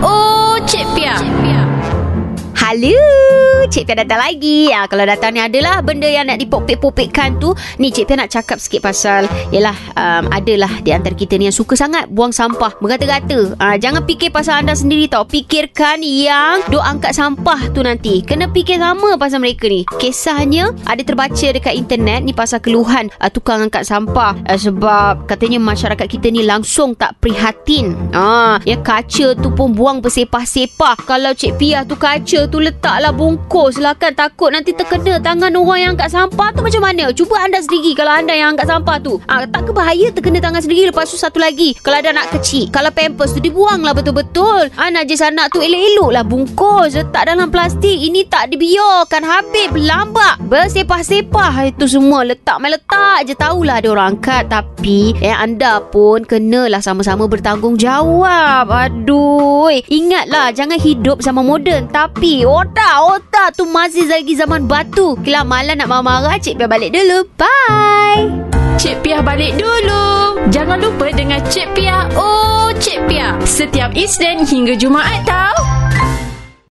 Oh Cik Pia. Cik Pia. Halo datang lagi. Ya, kalau datang ni adalah benda yang nak dipopek-popekkan tu. Ni Cik Pia nak cakap sikit pasal, yalah, um, adalah di antara kita ni yang suka sangat buang sampah. Berkata-kata, uh, jangan fikir pasal anda sendiri tau. Fikirkan yang duk angkat sampah tu nanti. Kena fikir sama pasal mereka ni. Kisahnya, ada terbaca dekat internet ni pasal keluhan uh, tukang angkat sampah. Uh, sebab katanya masyarakat kita ni langsung tak prihatin. Ah, ya kaca tu pun buang bersepah-sepah. Kalau Cik Pia tu kaca tu letaklah bungkus lah kan takut nanti terkena tangan orang yang angkat sampah tu macam mana? Cuba anda sendiri kalau anda yang angkat sampah tu. Ah, tak ke bahaya terkena tangan sendiri lepas tu satu lagi. Kalau ada anak kecil, kalau pampers tu dibuanglah betul-betul. Ah, najis anak tu elok-elok lah bungkus letak dalam plastik. Ini tak dibiarkan habis berlambak. Bersepah-sepah itu semua letak main letak je tahulah ada orang angkat tapi eh anda pun kenalah sama-sama bertanggungjawab. Aduh, ingatlah jangan hidup sama moden tapi otak otak tu masih lagi zaman batu. Kila malam nak marah-marah cik biar balik dulu. Bye. Cik Pia balik dulu. Jangan lupa dengan Cik Pia. Oh, Cik Pia. Setiap Isnin hingga Jumaat tau.